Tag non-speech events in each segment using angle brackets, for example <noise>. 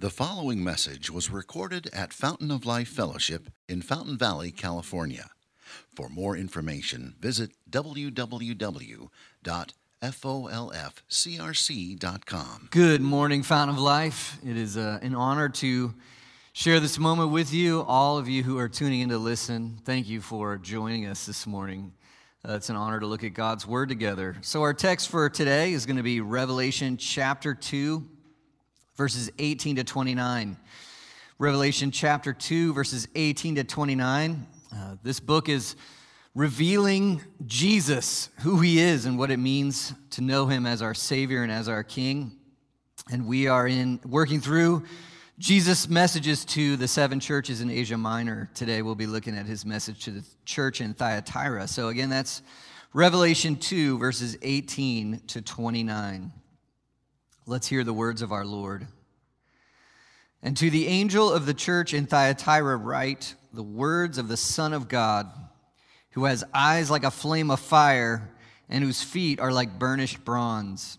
The following message was recorded at Fountain of Life Fellowship in Fountain Valley, California. For more information, visit www.folfcrc.com. Good morning, Fountain of Life. It is uh, an honor to share this moment with you. All of you who are tuning in to listen, thank you for joining us this morning. Uh, it's an honor to look at God's Word together. So, our text for today is going to be Revelation chapter 2, verses 18 to 29. Revelation chapter 2, verses 18 to 29. Uh, this book is revealing Jesus, who he is, and what it means to know him as our Savior and as our King. And we are in working through Jesus' messages to the seven churches in Asia Minor. Today we'll be looking at his message to the church in Thyatira. So again, that's Revelation 2, verses 18 to 29. Let's hear the words of our Lord. And to the angel of the church in Thyatira, write the words of the Son of God, who has eyes like a flame of fire and whose feet are like burnished bronze.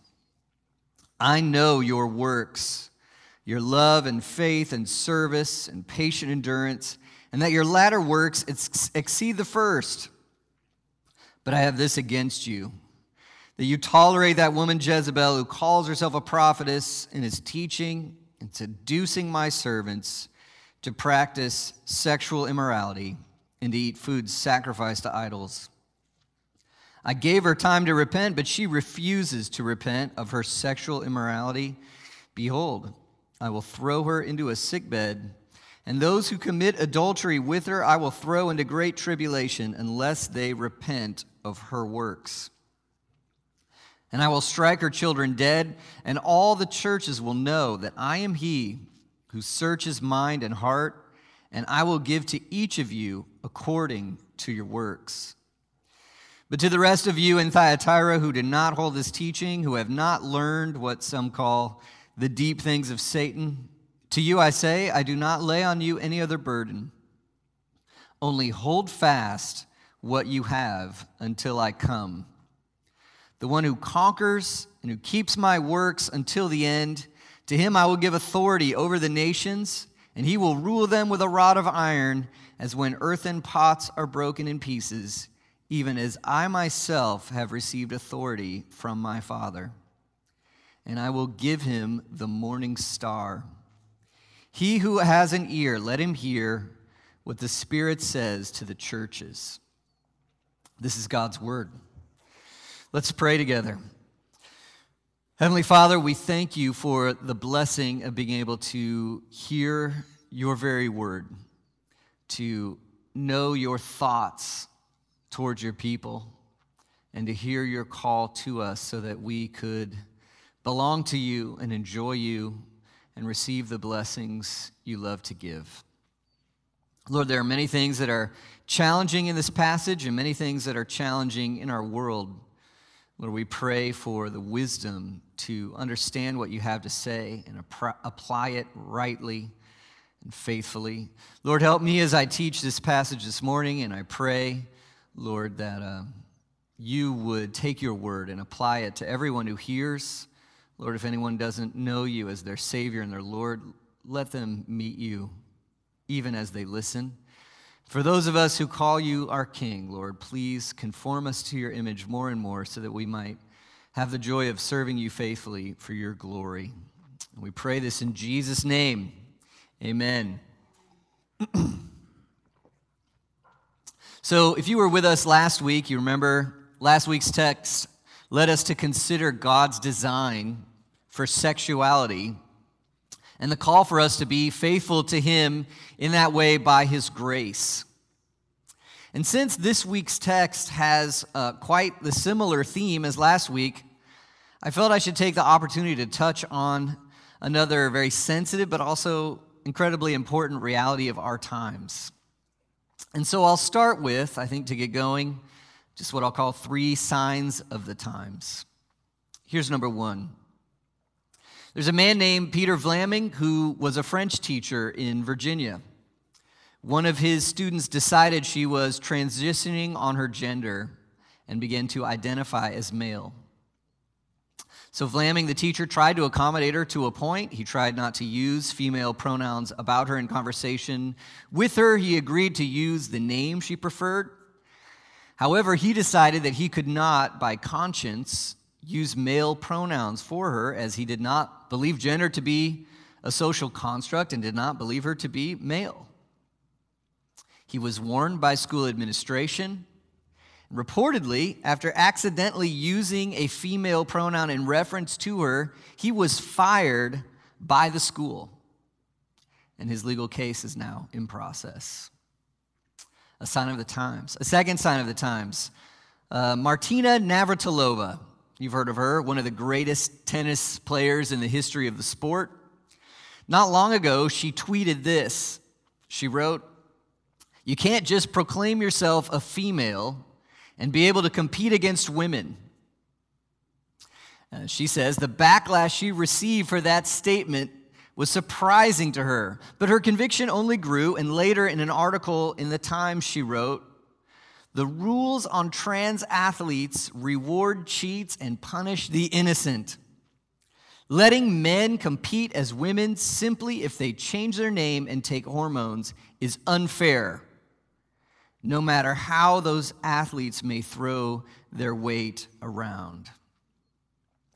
I know your works your love and faith and service and patient endurance, and that your latter works exceed the first. But I have this against you that you tolerate that woman Jezebel who calls herself a prophetess and is teaching and seducing my servants to practice sexual immorality and to eat food sacrificed to idols. I gave her time to repent, but she refuses to repent of her sexual immorality. Behold, I will throw her into a sickbed, and those who commit adultery with her I will throw into great tribulation unless they repent of her works. And I will strike her children dead, and all the churches will know that I am he who searches mind and heart, and I will give to each of you according to your works. But to the rest of you in Thyatira who did not hold this teaching, who have not learned what some call the deep things of Satan. To you I say, I do not lay on you any other burden. Only hold fast what you have until I come. The one who conquers and who keeps my works until the end, to him I will give authority over the nations, and he will rule them with a rod of iron, as when earthen pots are broken in pieces, even as I myself have received authority from my Father and I will give him the morning star. He who has an ear, let him hear what the Spirit says to the churches. This is God's word. Let's pray together. Heavenly Father, we thank you for the blessing of being able to hear your very word, to know your thoughts towards your people, and to hear your call to us so that we could belong to you and enjoy you and receive the blessings you love to give. Lord, there are many things that are challenging in this passage and many things that are challenging in our world. Lord, we pray for the wisdom to understand what you have to say and apply it rightly and faithfully. Lord, help me as I teach this passage this morning, and I pray, Lord, that uh, you would take your word and apply it to everyone who hears Lord, if anyone doesn't know you as their Savior and their Lord, let them meet you even as they listen. For those of us who call you our King, Lord, please conform us to your image more and more so that we might have the joy of serving you faithfully for your glory. And we pray this in Jesus' name. Amen. so, if you were with us last week, you remember last week's text led us to consider God's design for sexuality and the call for us to be faithful to Him in that way by His grace. And since this week's text has uh, quite the similar theme as last week, I felt I should take the opportunity to touch on another very sensitive but also incredibly important reality of our times. And so I'll start with, I think, to get going, just what I'll call three signs of the times. Here's number one there's a man named Peter Vlaming who was a French teacher in Virginia. One of his students decided she was transitioning on her gender and began to identify as male. So Vlaming, the teacher, tried to accommodate her to a point. He tried not to use female pronouns about her in conversation. With her, he agreed to use the name she preferred. However, he decided that he could not, by conscience, use male pronouns for her, as he did not believe gender to be a social construct and did not believe her to be male. He was warned by school administration Reportedly, after accidentally using a female pronoun in reference to her, he was fired by the school. And his legal case is now in process. A sign of the times. A second sign of the times. Uh, Martina Navratilova, you've heard of her, one of the greatest tennis players in the history of the sport. Not long ago, she tweeted this. She wrote, You can't just proclaim yourself a female and be able to compete against women. Uh, she says the backlash she received for that statement was surprising to her, but her conviction only grew, and later in an article in the Times, she wrote, The rules on trans athletes reward cheats and punish the innocent. Letting men compete as women simply if they change their name and take hormones is unfair no matter how those athletes may throw their weight around.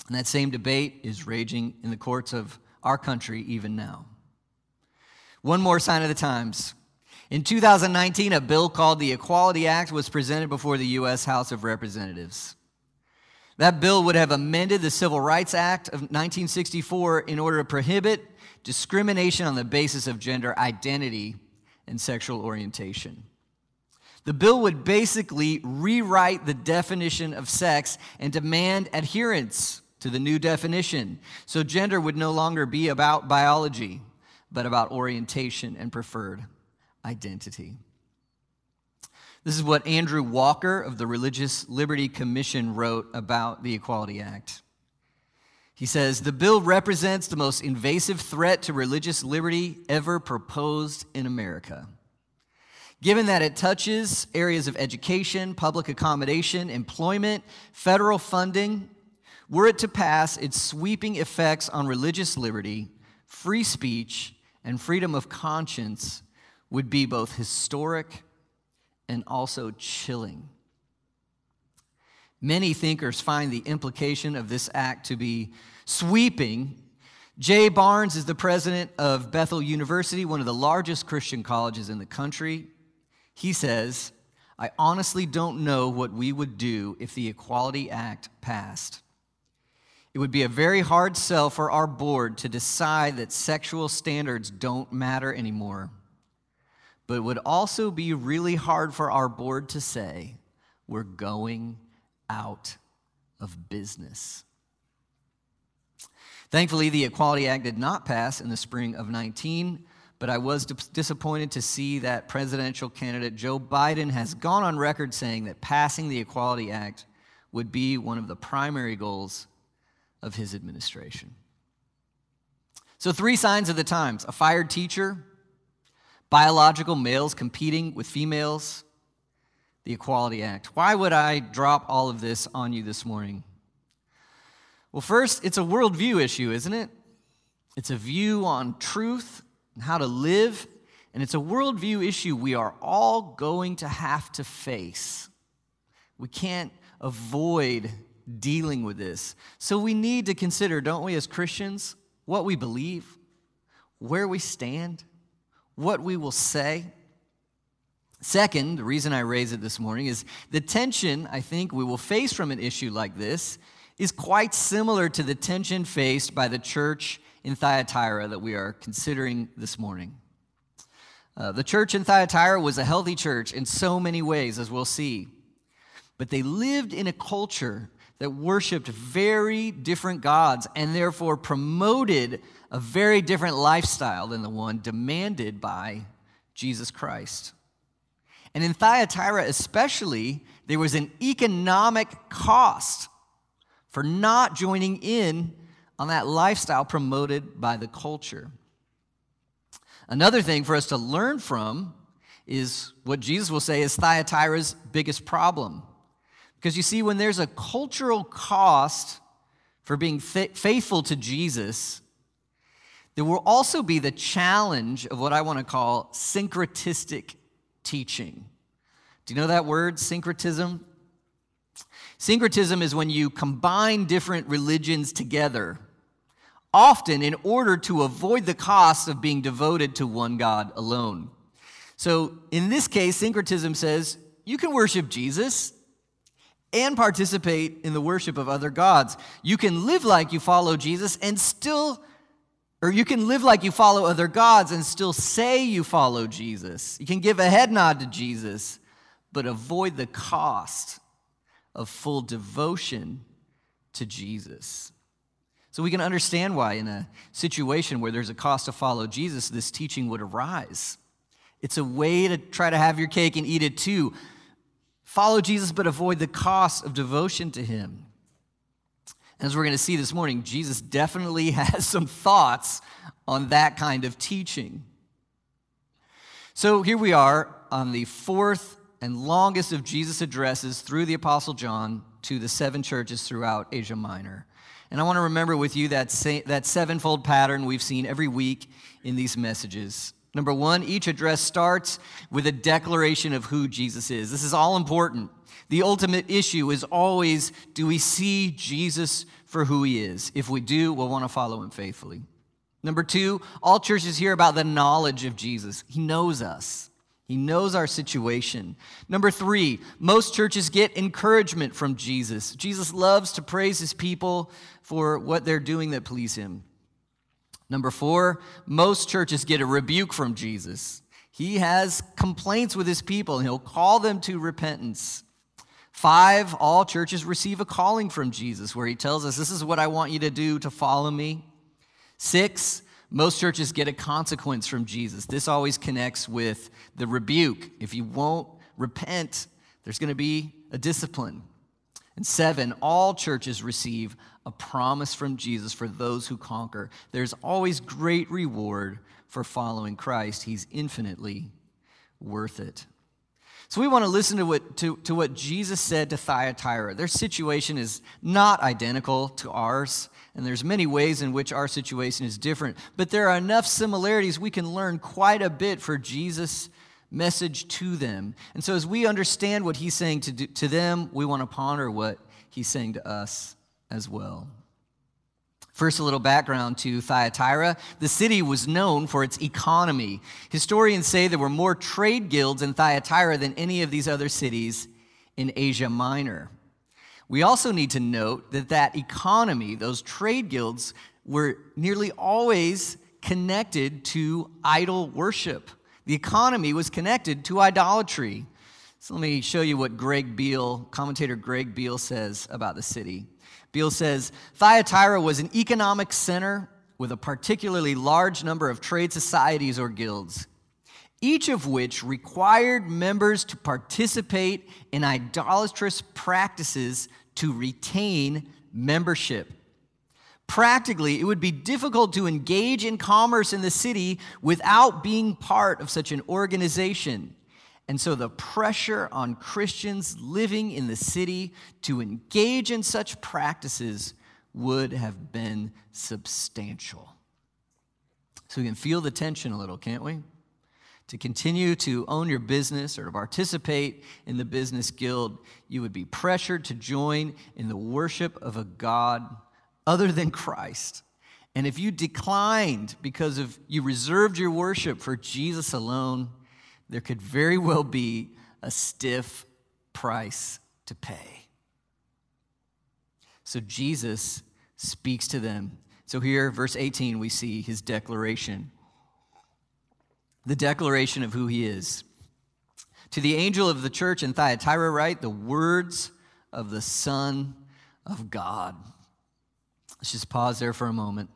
And that same debate is raging in the courts of our country even now. One more sign of the times. In 2019, a bill called the Equality Act was presented before the U.S. House of Representatives. That bill would have amended the Civil Rights Act of 1964 in order to prohibit discrimination on the basis of gender identity and sexual orientation. The bill would basically rewrite the definition of sex and demand adherence to the new definition. So gender would no longer be about biology, but about orientation and preferred identity. This is what Andrew Walker of the Religious Liberty Commission wrote about the Equality Act. He says, The bill represents the most invasive threat to religious liberty ever proposed in America. Given that it touches areas of education, public accommodation, employment, federal funding, were it to pass, its sweeping effects on religious liberty, free speech, and freedom of conscience would be both historic and also chilling. Many thinkers find the implication of this act to be sweeping. Jay Barnes is the president of Bethel University, one of the largest Christian colleges in the country. He says, I honestly don't know what we would do if the Equality Act passed. It would be a very hard sell for our board to decide that sexual standards don't matter anymore. But it would also be really hard for our board to say, we're going out of business. Thankfully, the Equality Act did not pass in the spring of 19, but I was disappointed to see that presidential candidate Joe Biden has gone on record saying that passing the Equality Act would be one of the primary goals of his administration. So, three signs of the times a fired teacher, biological males competing with females, the Equality Act. Why would I drop all of this on you this morning? Well, first, it's a worldview issue, isn't it? It's a view on truth and how to live. And it's a worldview issue we are all going to have to face. We can't avoid dealing with this. So we need to consider, don't we, as Christians, what we believe, where we stand, what we will say. Second, the reason I raise it this morning is the tension I think we will face from an issue like this is quite similar to the tension faced by the church in Thyatira that we are considering this morning. Uh, the church in Thyatira was a healthy church in so many ways, as we'll see. But they lived in a culture that worshiped very different gods and therefore promoted a very different lifestyle than the one demanded by Jesus Christ. And in Thyatira, especially, there was an economic cost for not joining in on that lifestyle promoted by the culture. Another thing for us to learn from is what Jesus will say is Thyatira's biggest problem. Because you see, when there's a cultural cost for being faithful to Jesus, there will also be the challenge of what I want to call syncretistic teaching. Do you know that word, syncretism? Syncretism is when you combine different religions together, often in order to avoid the cost of being devoted to one God alone. So in this case, syncretism says you can worship Jesus and participate in the worship of other gods. You can live like you follow Jesus and still, or you can live like you follow other gods and still say you follow Jesus. You can give a head nod to Jesus, but avoid the cost of full devotion to Jesus. So we can understand why, in a situation where there's a cost to follow Jesus, this teaching would arise. It's a way to try to have your cake and eat it too. Follow Jesus, but avoid the cost of devotion to him. As we're going to see this morning, Jesus definitely <laughs> has some thoughts on that kind of teaching. So here we are on the fourth and longest of Jesus' addresses through the Apostle John to the seven churches throughout Asia Minor. And I want to remember with you that, that sevenfold pattern we've seen every week in these messages. Number one, each address starts with a declaration of who Jesus is. This is all important. The ultimate issue is always do we see Jesus for who he is? If we do, we'll want to follow him faithfully. Number two, all churches hear about the knowledge of Jesus. He knows us, he knows our situation. Number three, most churches get encouragement from Jesus. Jesus loves to praise his people for what they're doing that please him. Number four, most churches get a rebuke from Jesus. He has complaints with his people, and he'll call them to repentance. Five, all churches receive a calling from Jesus where he tells us, This is what I want you to do to follow me. Six, most churches get a consequence from Jesus. This always connects with the rebuke. If you won't repent, there's going to be a discipline. And seven, all churches receive a promise from Jesus for those who conquer. There's always great reward for following Christ. He's infinitely worth it. So we want to listen to what, to, to what Jesus said to Thyatira. Their situation is not identical to ours, and there's many ways in which our situation is different, but there are enough similarities we can learn quite a bit for Jesus' message to them. And so as we understand what he's saying to, do, to them, we want to ponder what he's saying to us as well. First, a little background to Thyatira. The city was known for its economy. Historians say there were more trade guilds in Thyatira than any of these other cities in Asia Minor. We also need to note that that economy, those trade guilds, were nearly always connected to idol worship. The economy was connected to idolatry. So let me show you what Greg Beale, commentator Greg Beale, says about the city. Beale says Thyatira was an economic center with a particularly large number of trade societies or guilds, each of which required members to participate in idolatrous practices to retain membership. Practically, it would be difficult to engage in commerce in the city without being part of such an organization. And so the pressure on Christians living in the city to engage in such practices would have been substantial. So we can feel the tension a little, can't we? To continue to own your business or to participate in the business guild, you would be pressured to join in the worship of a God other than Christ. And if you declined because of you reserved your worship for Jesus alone, there could very well be a stiff price to pay. So Jesus speaks to them. So here, verse 18, we see his declaration the declaration of who he is. To the angel of the church in Thyatira, write the words of the Son of God. Let's just pause there for a moment.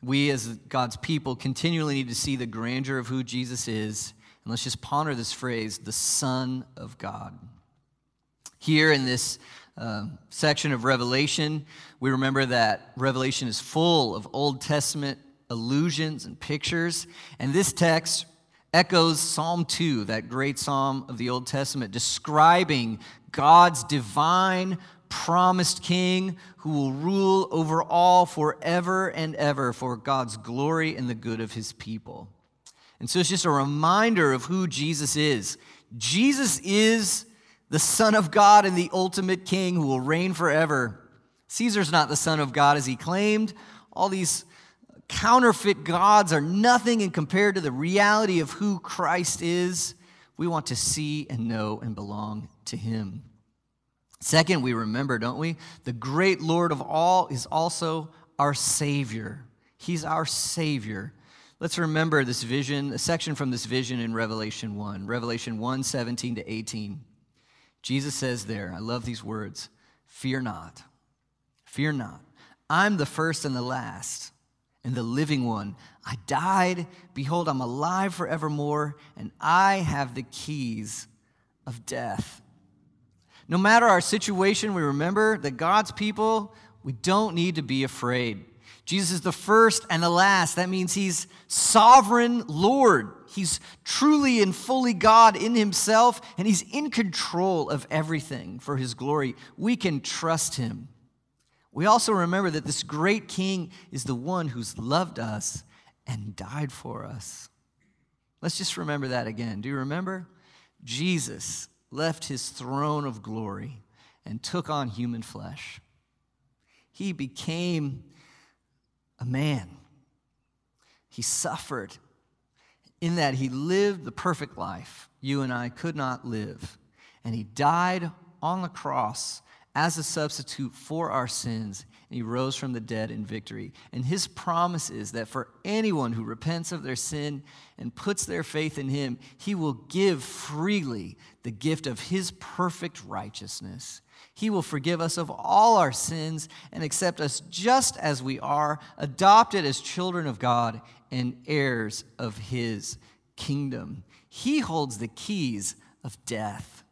We, as God's people, continually need to see the grandeur of who Jesus is and let's just ponder this phrase the Son of God. Here in this uh, section of Revelation, we remember that Revelation is full of Old Testament allusions and pictures. And this text echoes Psalm 2, that great psalm of the Old Testament, describing God's divine promised king who will rule over all forever and ever for God's glory and the good of his people. And so it's just a reminder of who Jesus is. Jesus is the Son of God and the ultimate king who will reign forever. Caesar's not the Son of God as he claimed. All these counterfeit gods are nothing in compared to the reality of who Christ is. We want to see and know and belong to him. Second, we remember, don't we? The great Lord of all is also our Savior. He's our Savior. Let's remember this vision, a section from this vision in Revelation 1, Revelation 1 17 to 18. Jesus says there, I love these words Fear not, fear not. I'm the first and the last and the living one. I died. Behold, I'm alive forevermore, and I have the keys of death. No matter our situation, we remember that God's people, we don't need to be afraid. Jesus is the first and the last. That means he's sovereign Lord. He's truly and fully God in himself, and he's in control of everything for his glory. We can trust him. We also remember that this great king is the one who's loved us and died for us. Let's just remember that again. Do you remember? Jesus left his throne of glory and took on human flesh. He became a man. He suffered in that he lived the perfect life you and I could not live. And he died on the cross as a substitute for our sins, and he rose from the dead in victory. And his promise is that for anyone who repents of their sin and puts their faith in him, he will give freely the gift of his perfect righteousness. He will forgive us of all our sins and accept us just as we are, adopted as children of God and heirs of his kingdom. He holds the keys of death.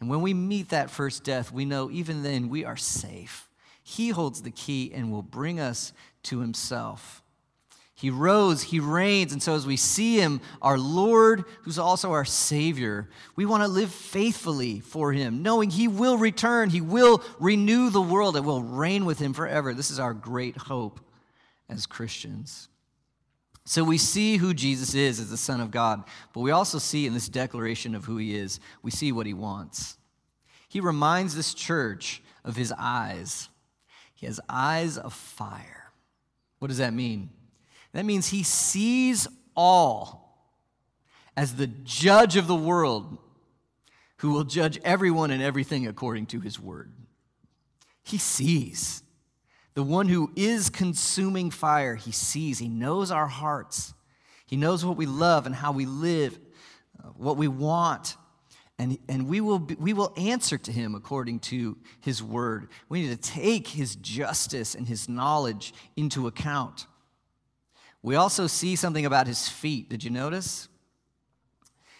And when we meet that first death, we know even then we are safe. He holds the key and will bring us to himself. He rose, he reigns, and so as we see him, our Lord, who's also our Savior, we want to live faithfully for him, knowing he will return, he will renew the world, and will reign with him forever. This is our great hope as Christians. So we see who Jesus is as the Son of God, but we also see in this declaration of who he is, we see what he wants. He reminds this church of his eyes. He has eyes of fire. What does that mean? That means he sees all as the judge of the world who will judge everyone and everything according to his word. He sees the one who is consuming fire, he sees, he knows our hearts. He knows what we love and how we live, uh, what we want. And, and we, will be, we will answer to him according to his word. We need to take his justice and his knowledge into account. We also see something about his feet. Did you notice?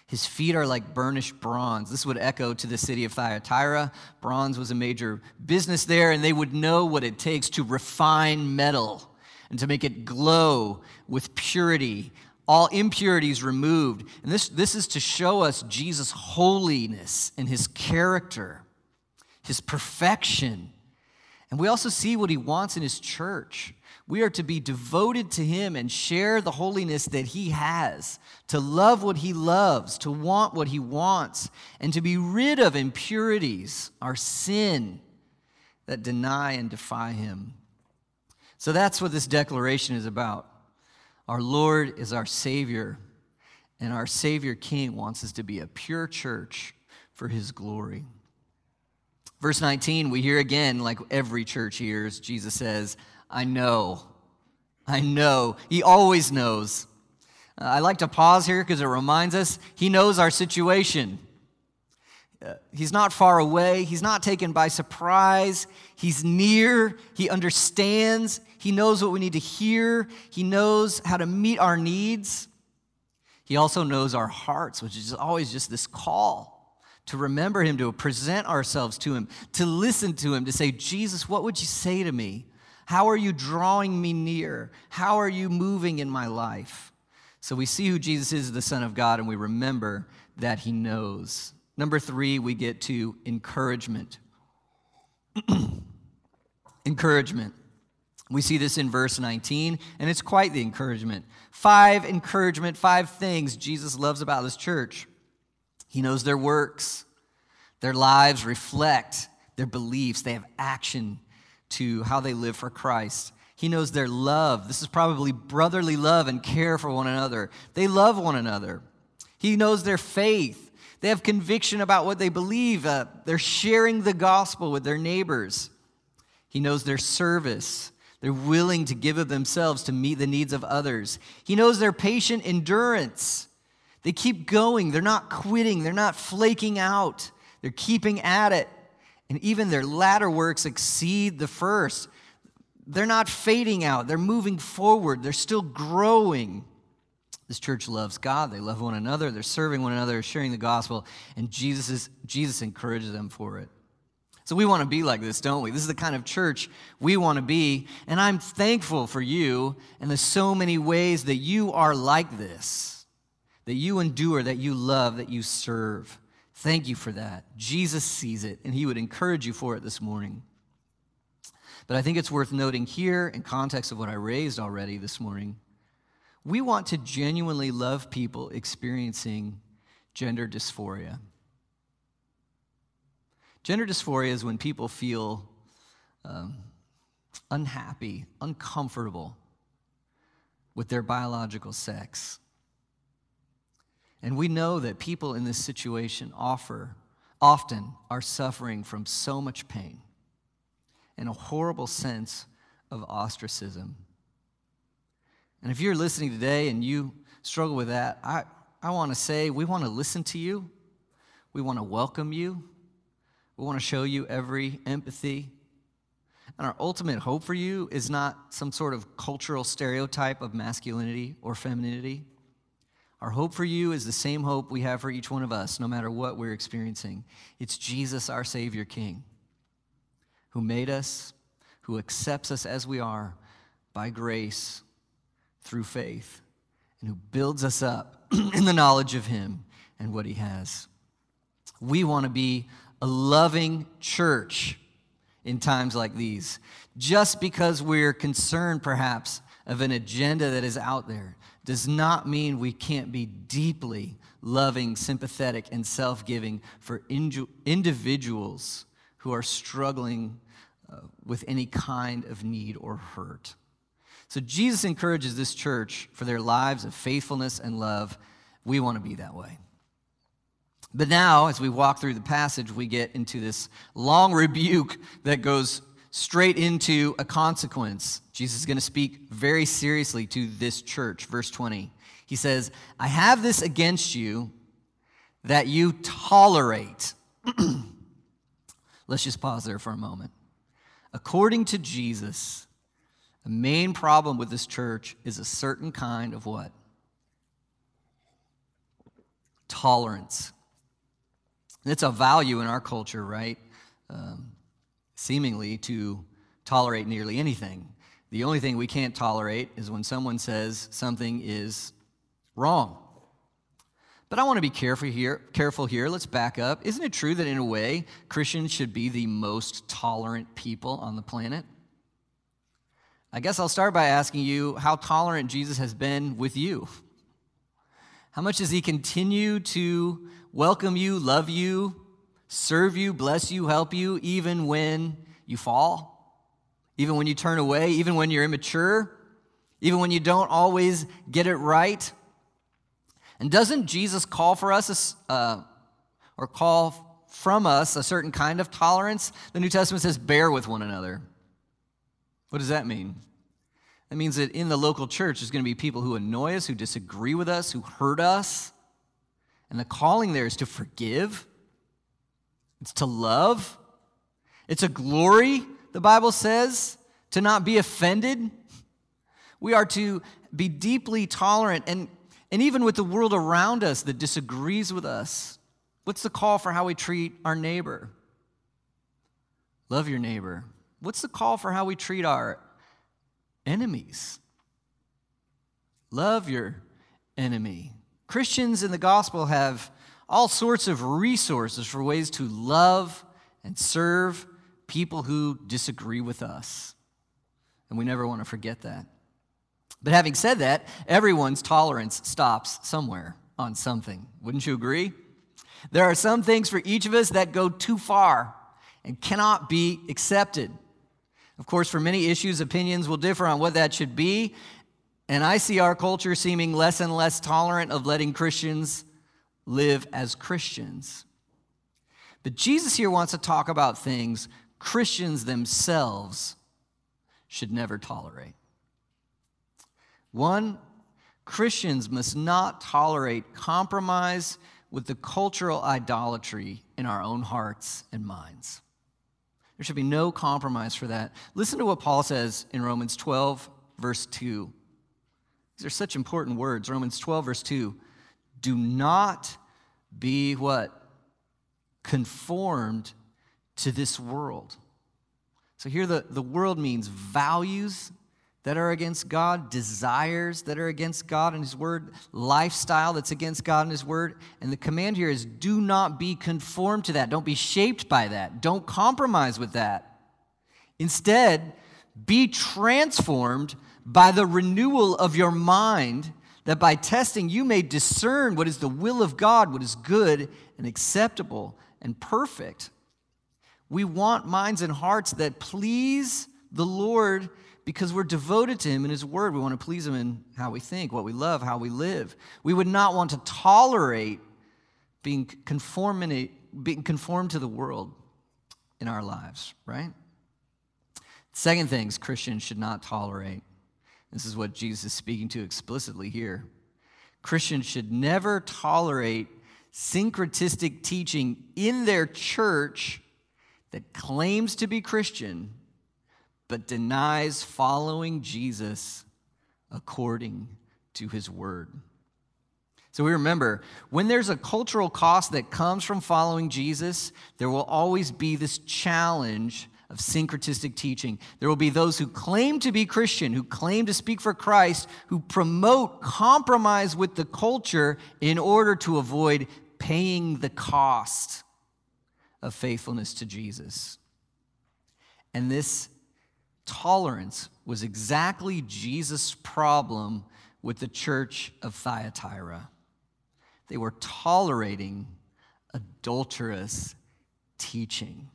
His feet are like burnished bronze. This would echo to the city of Thyatira. Bronze was a major business there, and they would know what it takes to refine metal and to make it glow with purity, all impurities removed. And this, this is to show us Jesus' holiness and his character, his perfection. And we also see what he wants in his church. We are to be devoted to Him and share the holiness that He has, to love what He loves, to want what He wants, and to be rid of impurities, our sin that deny and defy Him. So that's what this declaration is about. Our Lord is our Savior, and our Savior King wants us to be a pure church for His glory. Verse 19, we hear again, like every church hears, Jesus says, I know. I know. He always knows. Uh, I like to pause here because it reminds us He knows our situation. Uh, he's not far away. He's not taken by surprise. He's near. He understands. He knows what we need to hear. He knows how to meet our needs. He also knows our hearts, which is always just this call to remember Him, to present ourselves to Him, to listen to Him, to say, Jesus, what would you say to me? How are you drawing me near? How are you moving in my life? So we see who Jesus is, the Son of God, and we remember that he knows. Number three, we get to encouragement. <clears throat> encouragement. We see this in verse 19, and it's quite the encouragement. Five encouragement, five things Jesus loves about this church. He knows their works, their lives reflect their beliefs, they have action to how they live for Christ. He knows their love. This is probably brotherly love and care for one another. They love one another. He knows their faith. They have conviction about what they believe. Uh, they're sharing the gospel with their neighbors. He knows their service. They're willing to give of themselves to meet the needs of others. He knows their patient endurance. They keep going. They're not quitting. They're not flaking out. They're keeping at it. And even their latter works exceed the first. They're not fading out. They're moving forward. They're still growing. This church loves God. They love one another. They're serving one another, sharing the gospel, and Jesus, is, Jesus encourages them for it. So we want to be like this, don't we? This is the kind of church we want to be. And I'm thankful for you and the so many ways that you are like this, that you endure, that you love, that you serve. Thank you for that. Jesus sees it, and he would encourage you for it this morning. But I think it's worth noting here, in context of what I raised already this morning, we want to genuinely love people experiencing gender dysphoria. Gender dysphoria is when people feel um, unhappy, uncomfortable with their biological sex. And we know that people in this situation offer, often are suffering from so much pain and a horrible sense of ostracism. And if you're listening today and you struggle with that, I, I want to say we want to listen to you, we want to welcome you, we want to show you every empathy. And our ultimate hope for you is not some sort of cultural stereotype of masculinity or femininity. Our hope for you is the same hope we have for each one of us, no matter what we're experiencing. It's Jesus, our Savior King, who made us, who accepts us as we are by grace through faith, and who builds us up <clears throat> in the knowledge of Him and what He has. We want to be a loving church in times like these. Just because we're concerned, perhaps, of an agenda that is out there does not mean we can't be deeply loving, sympathetic, and self giving for individuals who are struggling uh, with any kind of need or hurt. So, Jesus encourages this church for their lives of faithfulness and love. We want to be that way. But now, as we walk through the passage, we get into this long rebuke that goes straight into a consequence. Jesus is going to speak very seriously to this church. Verse 20. He says, I have this against you that you tolerate. <clears throat> Let's just pause there for a moment. According to Jesus, the main problem with this church is a certain kind of what? Tolerance. It's a value in our culture, right? Um, seemingly to tolerate nearly anything. The only thing we can't tolerate is when someone says something is wrong. But I want to be careful here. Careful here. Let's back up. Isn't it true that in a way Christians should be the most tolerant people on the planet? I guess I'll start by asking you how tolerant Jesus has been with you. How much does he continue to welcome you, love you, serve you, bless you, help you, even when you fall, even when you turn away, even when you're immature, even when you don't always get it right? And doesn't Jesus call for us uh, or call from us a certain kind of tolerance? The New Testament says, bear with one another. What does that mean? That means that in the local church, there's going to be people who annoy us, who disagree with us, who hurt us. And the calling there is to forgive, it's to love, it's a glory, the Bible says, to not be offended. We are to be deeply tolerant and, and even with the world around us that disagrees with us. What's the call for how we treat our neighbor? Love your neighbor. What's the call for how we treat our enemies. Love your enemy. Christians in the gospel have all sorts of resources for ways to love and serve people who disagree with us. And we never want to forget that. But having said that, everyone's tolerance stops somewhere on something. Wouldn't you agree? There are some things for each of us that go too far and cannot be accepted. Of course, for many issues, opinions will differ on what that should be. And I see our culture seeming less and less tolerant of letting Christians live as Christians. But Jesus here wants to talk about things Christians themselves should never tolerate. One, Christians must not tolerate compromise with the cultural idolatry in our own hearts and minds. There should be no compromise for that. Listen to what Paul says in Romans 12, verse 2. These are such important words. Romans 12, verse 2. Do not be what? Conformed to this world. So here the, the world means values that are against God, desires that are against God and His Word, lifestyle that's against God and His Word. And the command here is do not be conformed to that. Don't be shaped by that. Don't compromise with that. Instead, be transformed by the renewal of your mind, that by testing you may discern what is the will of God, what is good and acceptable and perfect. We want minds and hearts that please the Lord because we're devoted to Him and His Word. We want to please Him in how we think, what we love, how we live. We would not want to tolerate being conformed, being conformed to the world in our lives, right? Second things Christians should not tolerate. This is what Jesus is speaking to explicitly here. Christians should never tolerate syncretistic teaching in their church that claims to be Christian but denies following Jesus according to his word. So we remember when there's a cultural cost that comes from following Jesus, there will always be this challenge of syncretistic teaching. There will be those who claim to be Christian, who claim to speak for Christ, who promote compromise with the culture in order to avoid paying the cost of faithfulness to Jesus. And this tolerance was exactly Jesus' problem with the church of Thyatira. They were tolerating adulterous teaching.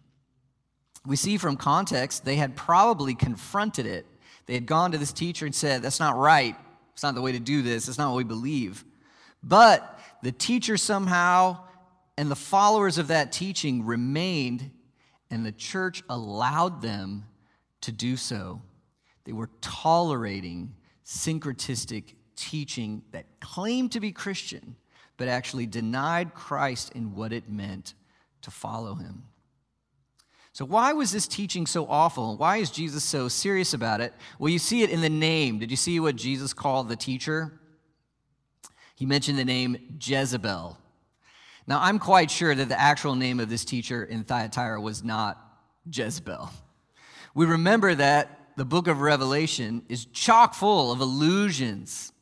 We see from context, they had probably confronted it. They had gone to this teacher and said, That's not right. It's not the way to do this. It's not what we believe. But the teacher somehow and the followers of that teaching remained, and the church allowed them to do so. They were tolerating syncretistic teaching that claimed to be Christian, but actually denied Christ in what it meant to follow him. So, why was this teaching so awful? Why is Jesus so serious about it? Well, you see it in the name. Did you see what Jesus called the teacher? He mentioned the name Jezebel. Now, I'm quite sure that the actual name of this teacher in Thyatira was not Jezebel we remember that the book of Revelation is chock full of allusions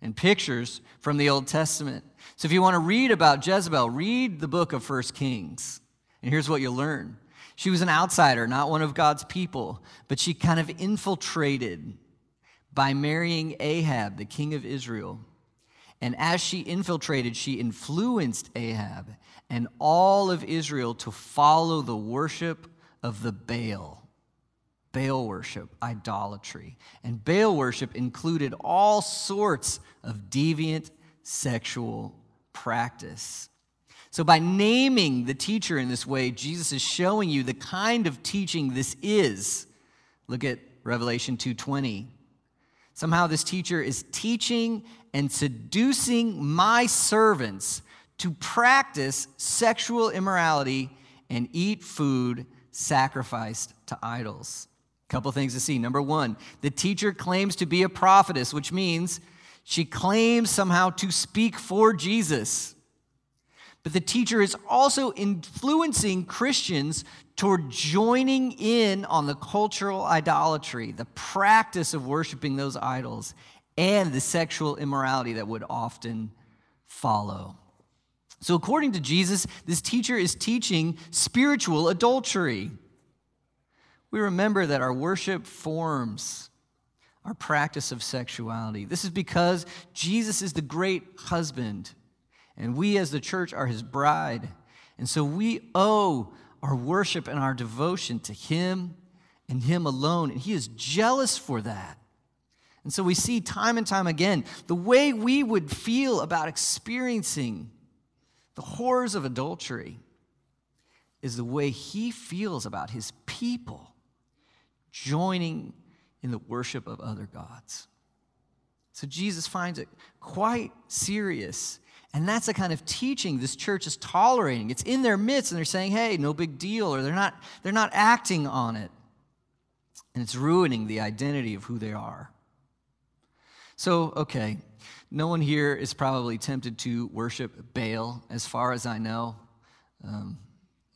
and pictures from the Old Testament. So if you want to read about Jezebel, read the book of First Kings. And here's what you'll learn. She was an outsider, not one of God's people, but she kind of infiltrated by marrying Ahab, the king of Israel. And as she infiltrated, she influenced Ahab and all of Israel to follow the worship of the Baal. Baal worship, idolatry. And Baal worship included all sorts of deviant sexual practice. So by naming the teacher in this way, Jesus is showing you the kind of teaching this is. Look at Revelation 2:20. Somehow this teacher is teaching and seducing my servants to practice sexual immorality and eat food sacrificed to idols. A Couple things to see. Number one, the teacher claims to be a prophetess, which means she claims somehow to speak for Jesus. But the teacher is also influencing Christians toward joining in on the cultural idolatry, the practice of worshiping those idols, and the sexual immorality that would often follow. So, according to Jesus, this teacher is teaching spiritual adultery. we remember that our worship forms our practice of sexuality. This is because Jesus is the great husband, and we as the church are his bride. And so we owe our worship and our devotion to him and him alone, and he is jealous for that. And so we see time and time again the way we would feel about experiencing the horrors of adultery is the way he feels about his people joining in the worship of other gods. So Jesus finds it quite serious. And that's the kind of teaching this church is tolerating. It's in their midst, and they're saying, hey, no big deal, or they're not, they're not acting on it. And it's ruining the identity of who they are. So, okay, no one here is probably tempted to worship Baal, as far as I know. Um,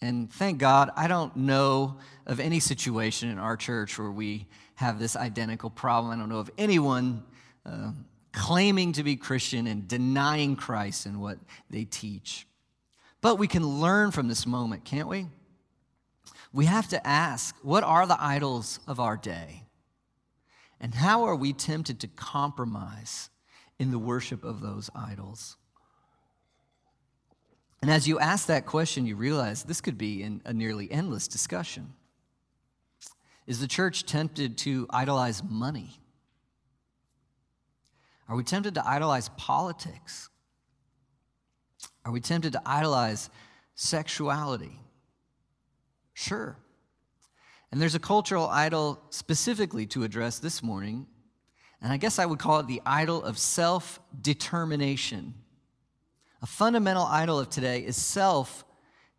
and thank God, I don't know of any situation in our church where we have this identical problem. I don't know of anyone uh, claiming to be Christian and denying Christ and what they teach. But we can learn from this moment, can't we? We have to ask what are the idols of our day? And how are we tempted to compromise in the worship of those idols? And as you ask that question, you realize this could be in a nearly endless discussion. Is the church tempted to idolize money? Are we tempted to idolize politics? Are we tempted to idolize sexuality? Sure. And there's a cultural idol specifically to address this morning, and I guess I would call it the idol of self determination. A fundamental idol of today is self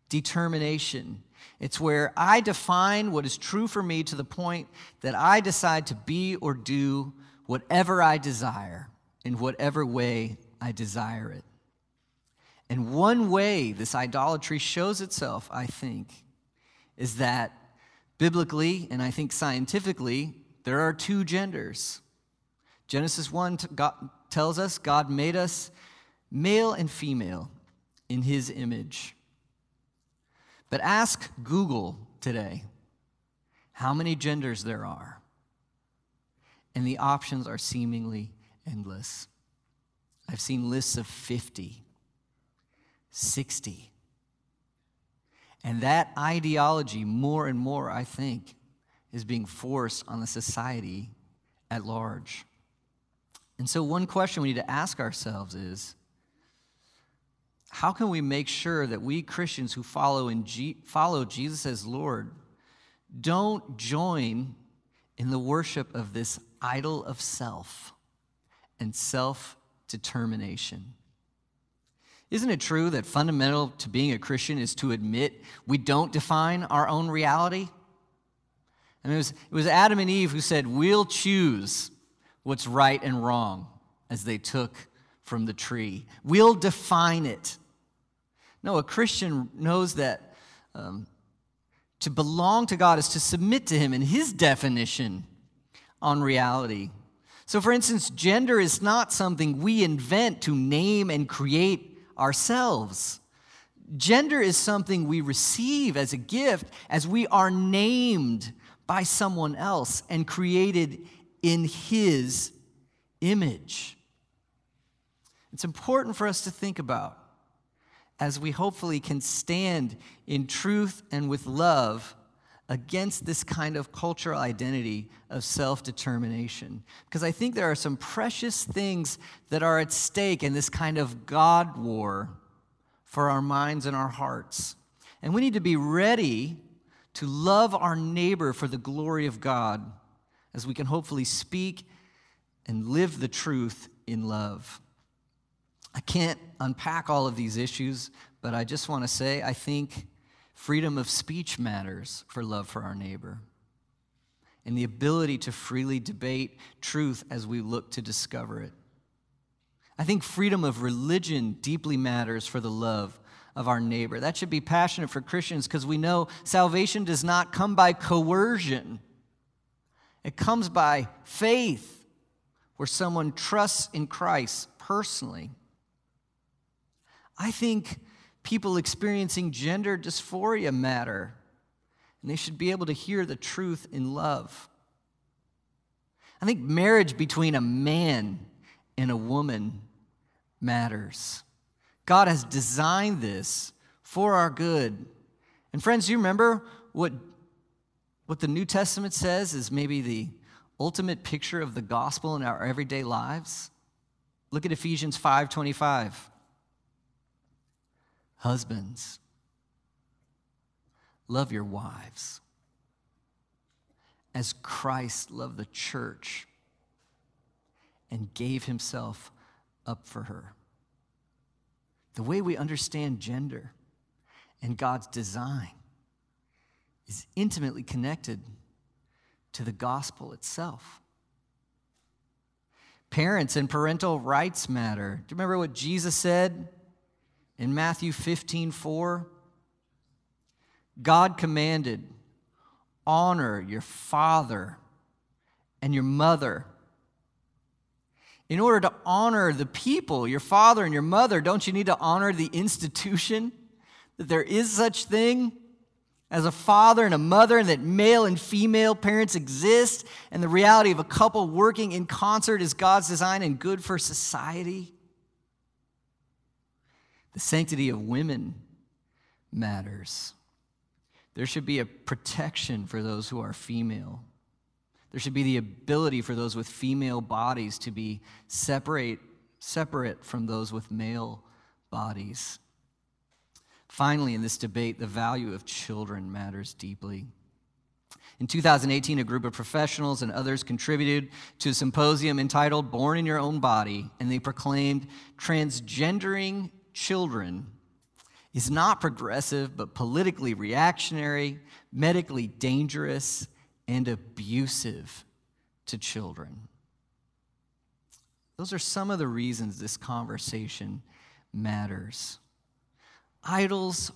determination. It's where I define what is true for me to the point that I decide to be or do whatever I desire in whatever way I desire it. And one way this idolatry shows itself, I think, is that biblically and I think scientifically, there are two genders. Genesis 1 tells us God made us male and female in his image. But ask Google today how many genders there are. And the options are seemingly endless. I've seen lists of 50, 60. And that ideology, more and more, I think, is being forced on the society at large. And so, one question we need to ask ourselves is how can we make sure that we Christians who follow, in G- follow Jesus as Lord don't join in the worship of this idol of self and self determination? Isn't it true that fundamental to being a Christian is to admit we don't define our own reality? And it was, it was Adam and Eve who said, We'll choose what's right and wrong as they took from the tree. We'll define it. No, a Christian knows that um, to belong to God is to submit to Him and His definition on reality. So, for instance, gender is not something we invent to name and create ourselves. Gender is something we receive as a gift as we are named by someone else and created in His image. It's important for us to think about as we hopefully can stand in truth and with love against this kind of cultural identity of self determination. Because I think there are some precious things that are at stake in this kind of God war for our minds and our hearts. And we need to be ready to love our neighbor for the glory of God as we can hopefully speak and live the truth in love. I can't unpack all of these issues, but I just want to say I think freedom of speech matters for love for our neighbor and the ability to freely debate truth as we look to discover it. I think freedom of religion deeply matters for the love of our neighbor. That should be passionate for Christians because we know salvation does not come by coercion, it comes by faith, where someone trusts in Christ personally. I think people experiencing gender dysphoria matter and they should be able to hear the truth in love. I think marriage between a man and a woman matters. God has designed this for our good. And friends, you remember what, what the New Testament says is maybe the ultimate picture of the gospel in our everyday lives? Look at Ephesians 5:25. Husbands, love your wives as Christ loved the church and gave himself up for her. The way we understand gender and God's design is intimately connected to the gospel itself. Parents and parental rights matter. Do you remember what Jesus said in Matthew 15 4? God commanded, honor your father and your mother. In order to honor the people, your father and your mother, don't you need to honor the institution? That there is such thing as a father and a mother, and that male and female parents exist, and the reality of a couple working in concert is God's design and good for society. The sanctity of women matters. There should be a protection for those who are female. There should be the ability for those with female bodies to be separate, separate from those with male bodies. Finally, in this debate, the value of children matters deeply. In 2018, a group of professionals and others contributed to a symposium entitled Born in Your Own Body, and they proclaimed transgendering children is not progressive, but politically reactionary, medically dangerous, and abusive to children. Those are some of the reasons this conversation matters. Idols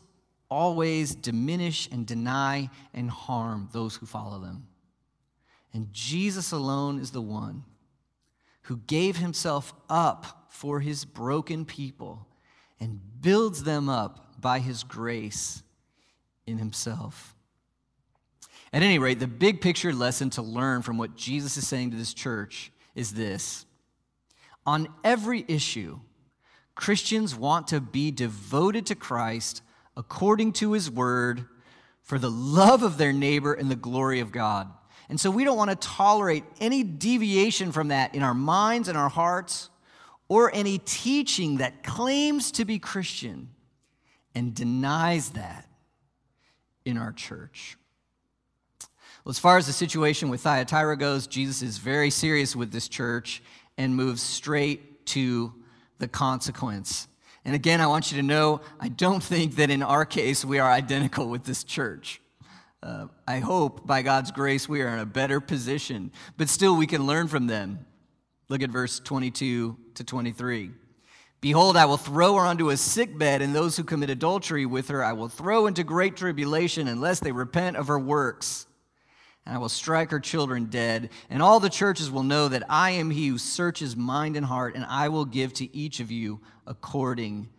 always diminish and deny and harm those who follow them. And Jesus alone is the one who gave himself up for his broken people and builds them up by his grace in himself. At any rate, the big picture lesson to learn from what Jesus is saying to this church is this On every issue, Christians want to be devoted to Christ according to his word for the love of their neighbor and the glory of God. And so we don't want to tolerate any deviation from that in our minds and our hearts or any teaching that claims to be Christian and denies that in our church. Well, as far as the situation with Thyatira goes, Jesus is very serious with this church and moves straight to the consequence. And again, I want you to know I don't think that in our case we are identical with this church. Uh, I hope by God's grace we are in a better position, but still we can learn from them. Look at verse 22 to 23. Behold, I will throw her onto a sick bed, and those who commit adultery with her I will throw into great tribulation unless they repent of her works. And I will strike her children dead, and all the churches will know that I am he who searches mind and heart, and I will give to each of you according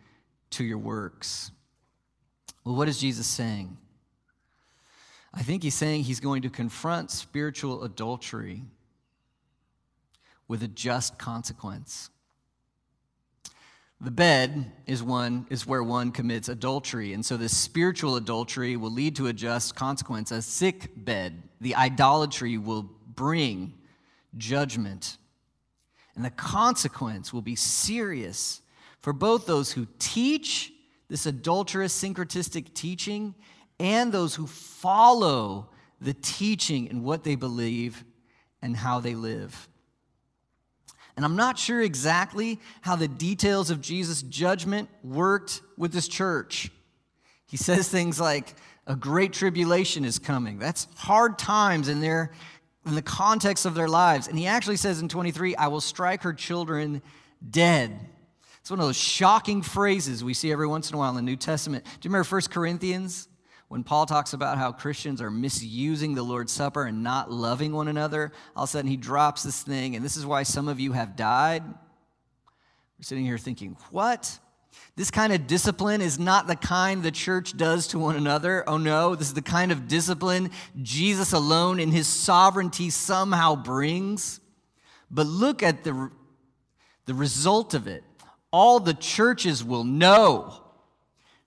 to your works. Well, what is Jesus saying? I think he's saying he's going to confront spiritual adultery with a just consequence. The bed is one is where one commits adultery, and so this spiritual adultery will lead to a just consequence. A sick bed, the idolatry will bring judgment, and the consequence will be serious for both those who teach this adulterous syncretistic teaching and those who follow the teaching and what they believe and how they live. And I'm not sure exactly how the details of Jesus' judgment worked with this church. He says things like, a great tribulation is coming. That's hard times in their in the context of their lives. And he actually says in 23, I will strike her children dead. It's one of those shocking phrases we see every once in a while in the New Testament. Do you remember 1 Corinthians? When Paul talks about how Christians are misusing the Lord's Supper and not loving one another, all of a sudden he drops this thing, and this is why some of you have died. We're sitting here thinking, what? This kind of discipline is not the kind the church does to one another. Oh no, this is the kind of discipline Jesus alone in his sovereignty somehow brings. But look at the, the result of it. All the churches will know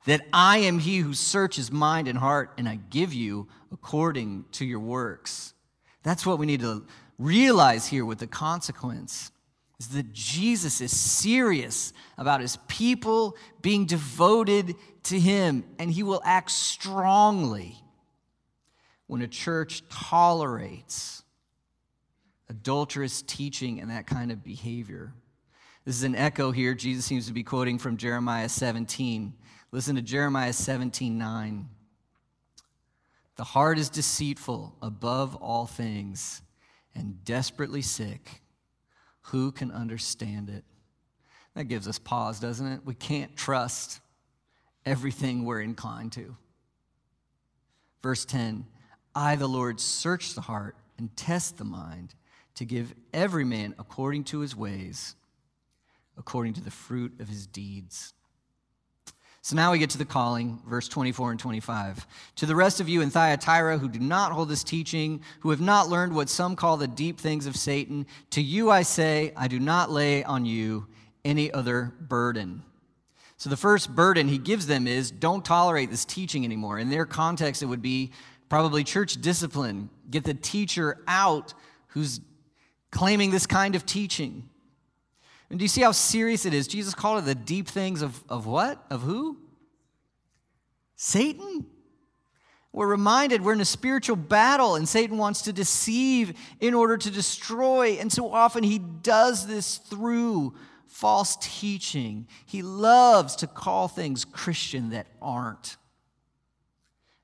that I am he who searches mind and heart, and I give you according to your works. That's what we need to realize here with the consequence is that Jesus is serious about his people being devoted to him, and he will act strongly when a church tolerates adulterous teaching and that kind of behavior. This is an echo here. Jesus seems to be quoting from Jeremiah 17. Listen to Jeremiah 17 9. The heart is deceitful above all things and desperately sick. Who can understand it? That gives us pause, doesn't it? We can't trust everything we're inclined to. Verse 10 I, the Lord, search the heart and test the mind to give every man according to his ways, according to the fruit of his deeds. So now we get to the calling, verse 24 and 25. To the rest of you in Thyatira who do not hold this teaching, who have not learned what some call the deep things of Satan, to you I say, I do not lay on you any other burden. So the first burden he gives them is don't tolerate this teaching anymore. In their context, it would be probably church discipline. Get the teacher out who's claiming this kind of teaching. And do you see how serious it is? Jesus called it the deep things of, of what? Of who? Satan. We're reminded we're in a spiritual battle, and Satan wants to deceive in order to destroy. And so often he does this through false teaching. He loves to call things Christian that aren't.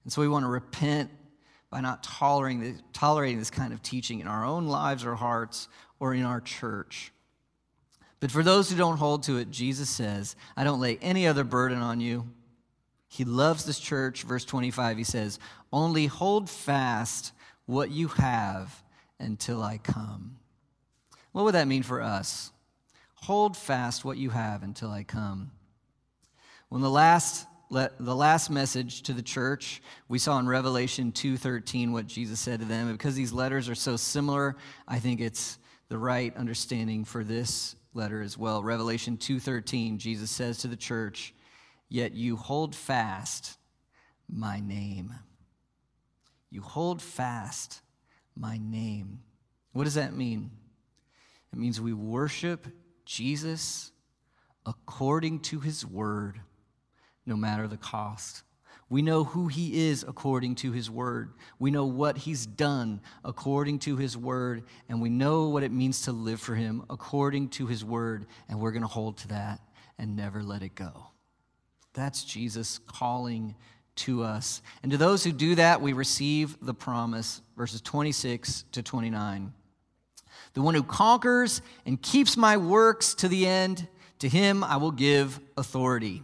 And so we want to repent by not tolerating, tolerating this kind of teaching in our own lives or hearts or in our church. But for those who don't hold to it, Jesus says, I don't lay any other burden on you. He loves this church. Verse 25, he says, Only hold fast what you have until I come. What would that mean for us? Hold fast what you have until I come. When the last the last message to the church we saw in revelation 2.13 what jesus said to them because these letters are so similar i think it's the right understanding for this letter as well revelation 2.13 jesus says to the church yet you hold fast my name. You hold fast my name. What does that mean? It means we worship jesus according to his word no matter the cost. We know who he is according to his word. We know what he's done according to his word, and we know what it means to live for him according to his word, and we're going to hold to that and never let it go. That's Jesus calling to us. And to those who do that, we receive the promise, verses 26 to 29. The one who conquers and keeps my works to the end, to him I will give authority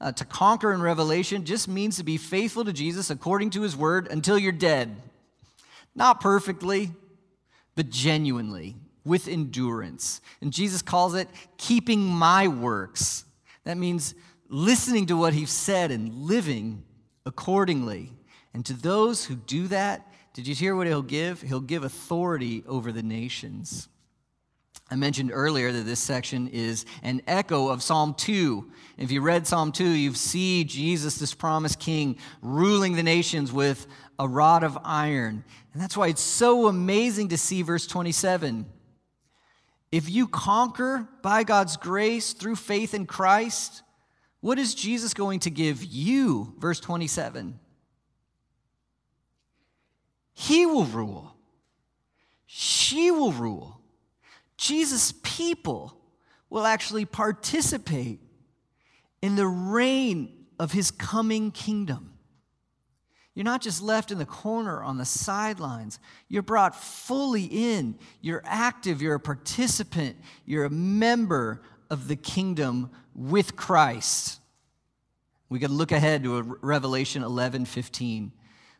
uh, to conquer in Revelation just means to be faithful to Jesus according to his word until you're dead. Not perfectly, but genuinely, with endurance. And Jesus calls it keeping my works. That means listening to what he said and living accordingly. And to those who do that, did you hear what he'll give? He'll give authority over the nations. I mentioned earlier that this section is an echo of Psalm 2. If you read Psalm 2, you see Jesus, this promised king, ruling the nations with a rod of iron. And that's why it's so amazing to see verse 27. If you conquer by God's grace through faith in Christ, what is Jesus going to give you? Verse 27. He will rule, she will rule. Jesus' people will actually participate in the reign of his coming kingdom. You're not just left in the corner on the sidelines. You're brought fully in. You're active. You're a participant. You're a member of the kingdom with Christ. We could look ahead to Revelation 11 15.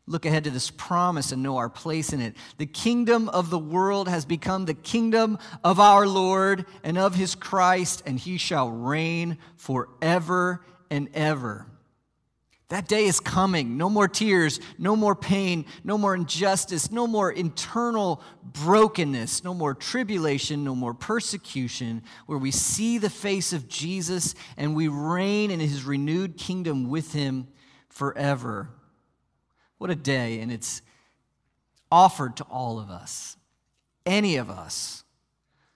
Look ahead to this promise and know our place in it. The kingdom of the world has become the kingdom of our Lord and of his Christ, and he shall reign forever and ever. That day is coming. No more tears, no more pain, no more injustice, no more internal brokenness, no more tribulation, no more persecution, where we see the face of Jesus and we reign in his renewed kingdom with him forever. What a day, and it's offered to all of us, any of us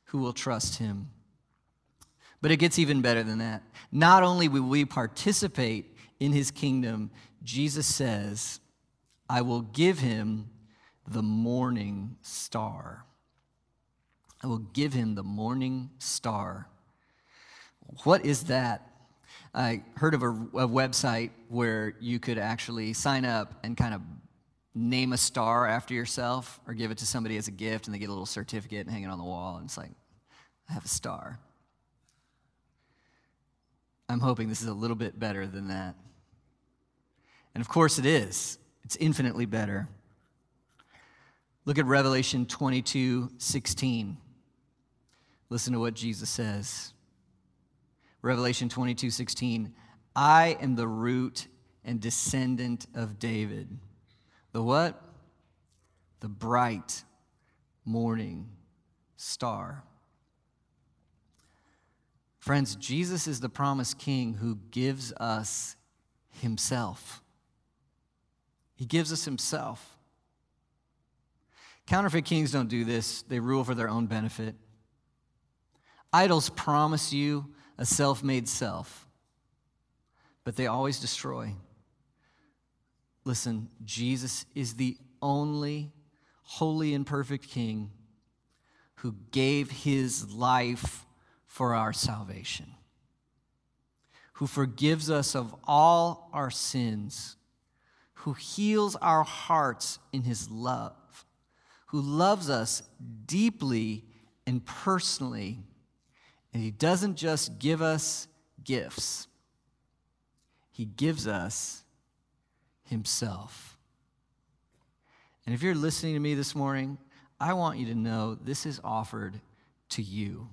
who will trust him. But it gets even better than that. Not only will we participate in his kingdom, Jesus says, I will give him the morning star. I will give him the morning star. What is that? I heard of a, a, website where you could actually sign up and kind of name a star after yourself or give it to somebody as a gift and they get a little certificate and hang it on the wall and it's like, I have a star. I'm hoping this is a little bit better than that. And of course it is. It's infinitely better. Look at Revelation 22 16. Listen to what Jesus says. Revelation 22 16. I am the root and descendant of David. The what? The bright morning star. Friends, Jesus is the promised king who gives us himself. He gives us himself. Counterfeit kings don't do this, they rule for their own benefit. Idols promise you a self made self, but they always destroy. Listen, Jesus is the only holy and perfect King who gave his life for our salvation, who forgives us of all our sins, who heals our hearts in his love, who loves us deeply and personally and He doesn't just give us gifts, He gives us Himself. And if you're listening to me this morning, I want you to know this is offered to you.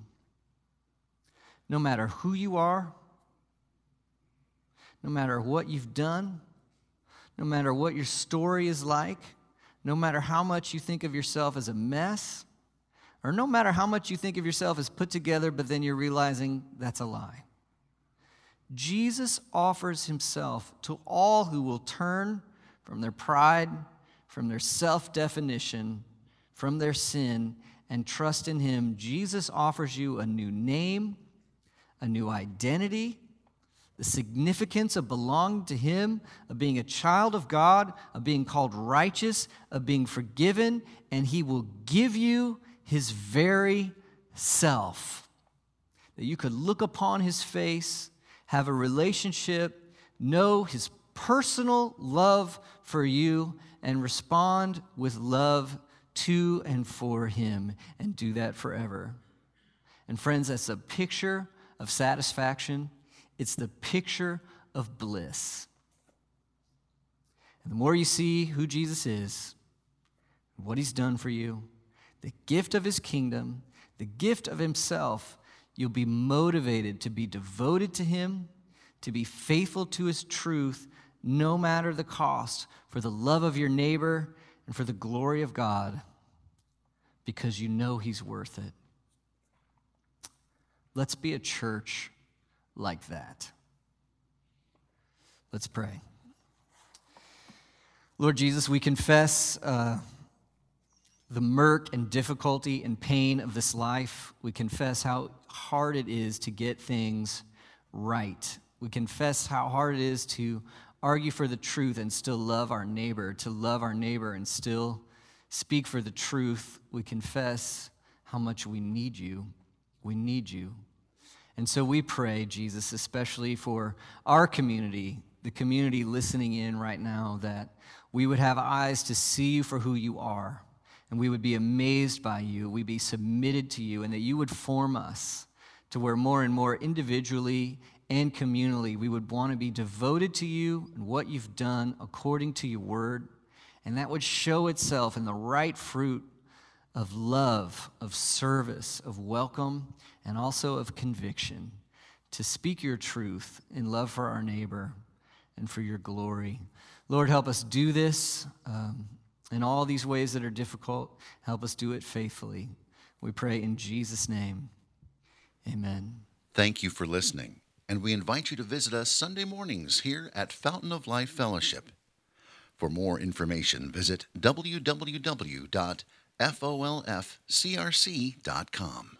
No matter who you are, no matter what you've done, no matter what your story is like, no matter how much you think of yourself as a mess, or no matter how much you think of yourself as put together, but then you're realizing that's a lie. Jesus offers himself to all who will turn from their pride, from their self definition, from their sin, and trust in him. Jesus offers you a new name, a new identity, the significance of belonging to Him, of being a child of God, of being called righteous, of being forgiven, and He will give you his very self. That you could look upon his face, have a relationship, know his personal love for you, and respond with love to and for him, and do that forever. And friends, that's a picture of satisfaction, it's the picture of bliss. And the more you see who Jesus is, what he's done for you, the gift of his kingdom, the gift of himself, you'll be motivated to be devoted to him, to be faithful to his truth, no matter the cost, for the love of your neighbor and for the glory of God, because you know he's worth it. Let's be a church like that. Let's pray. Lord Jesus, we confess. Uh, the murk and difficulty and pain of this life. We confess how hard it is to get things right. We confess how hard it is to argue for the truth and still love our neighbor, to love our neighbor and still speak for the truth. We confess how much we need you. We need you. And so we pray, Jesus, especially for our community, the community listening in right now, that we would have eyes to see you for who you are and we would be amazed by you, we'd be submitted to you, and that you would form us to where more and more individually and communally we would want to be devoted to you and what you've done according to your word, and that would show itself in the right fruit of love, of service, of welcome, and also of conviction to speak your truth in love for our neighbor and for your glory. Lord, help us do this um, in all these ways that are difficult. Help us do it faithfully. We pray in Jesus' name. Amen. Thank you for listening, and we invite you to visit us Sunday mornings here at Fountain of Life Fellowship. For more information, visit www.folfcrc.com.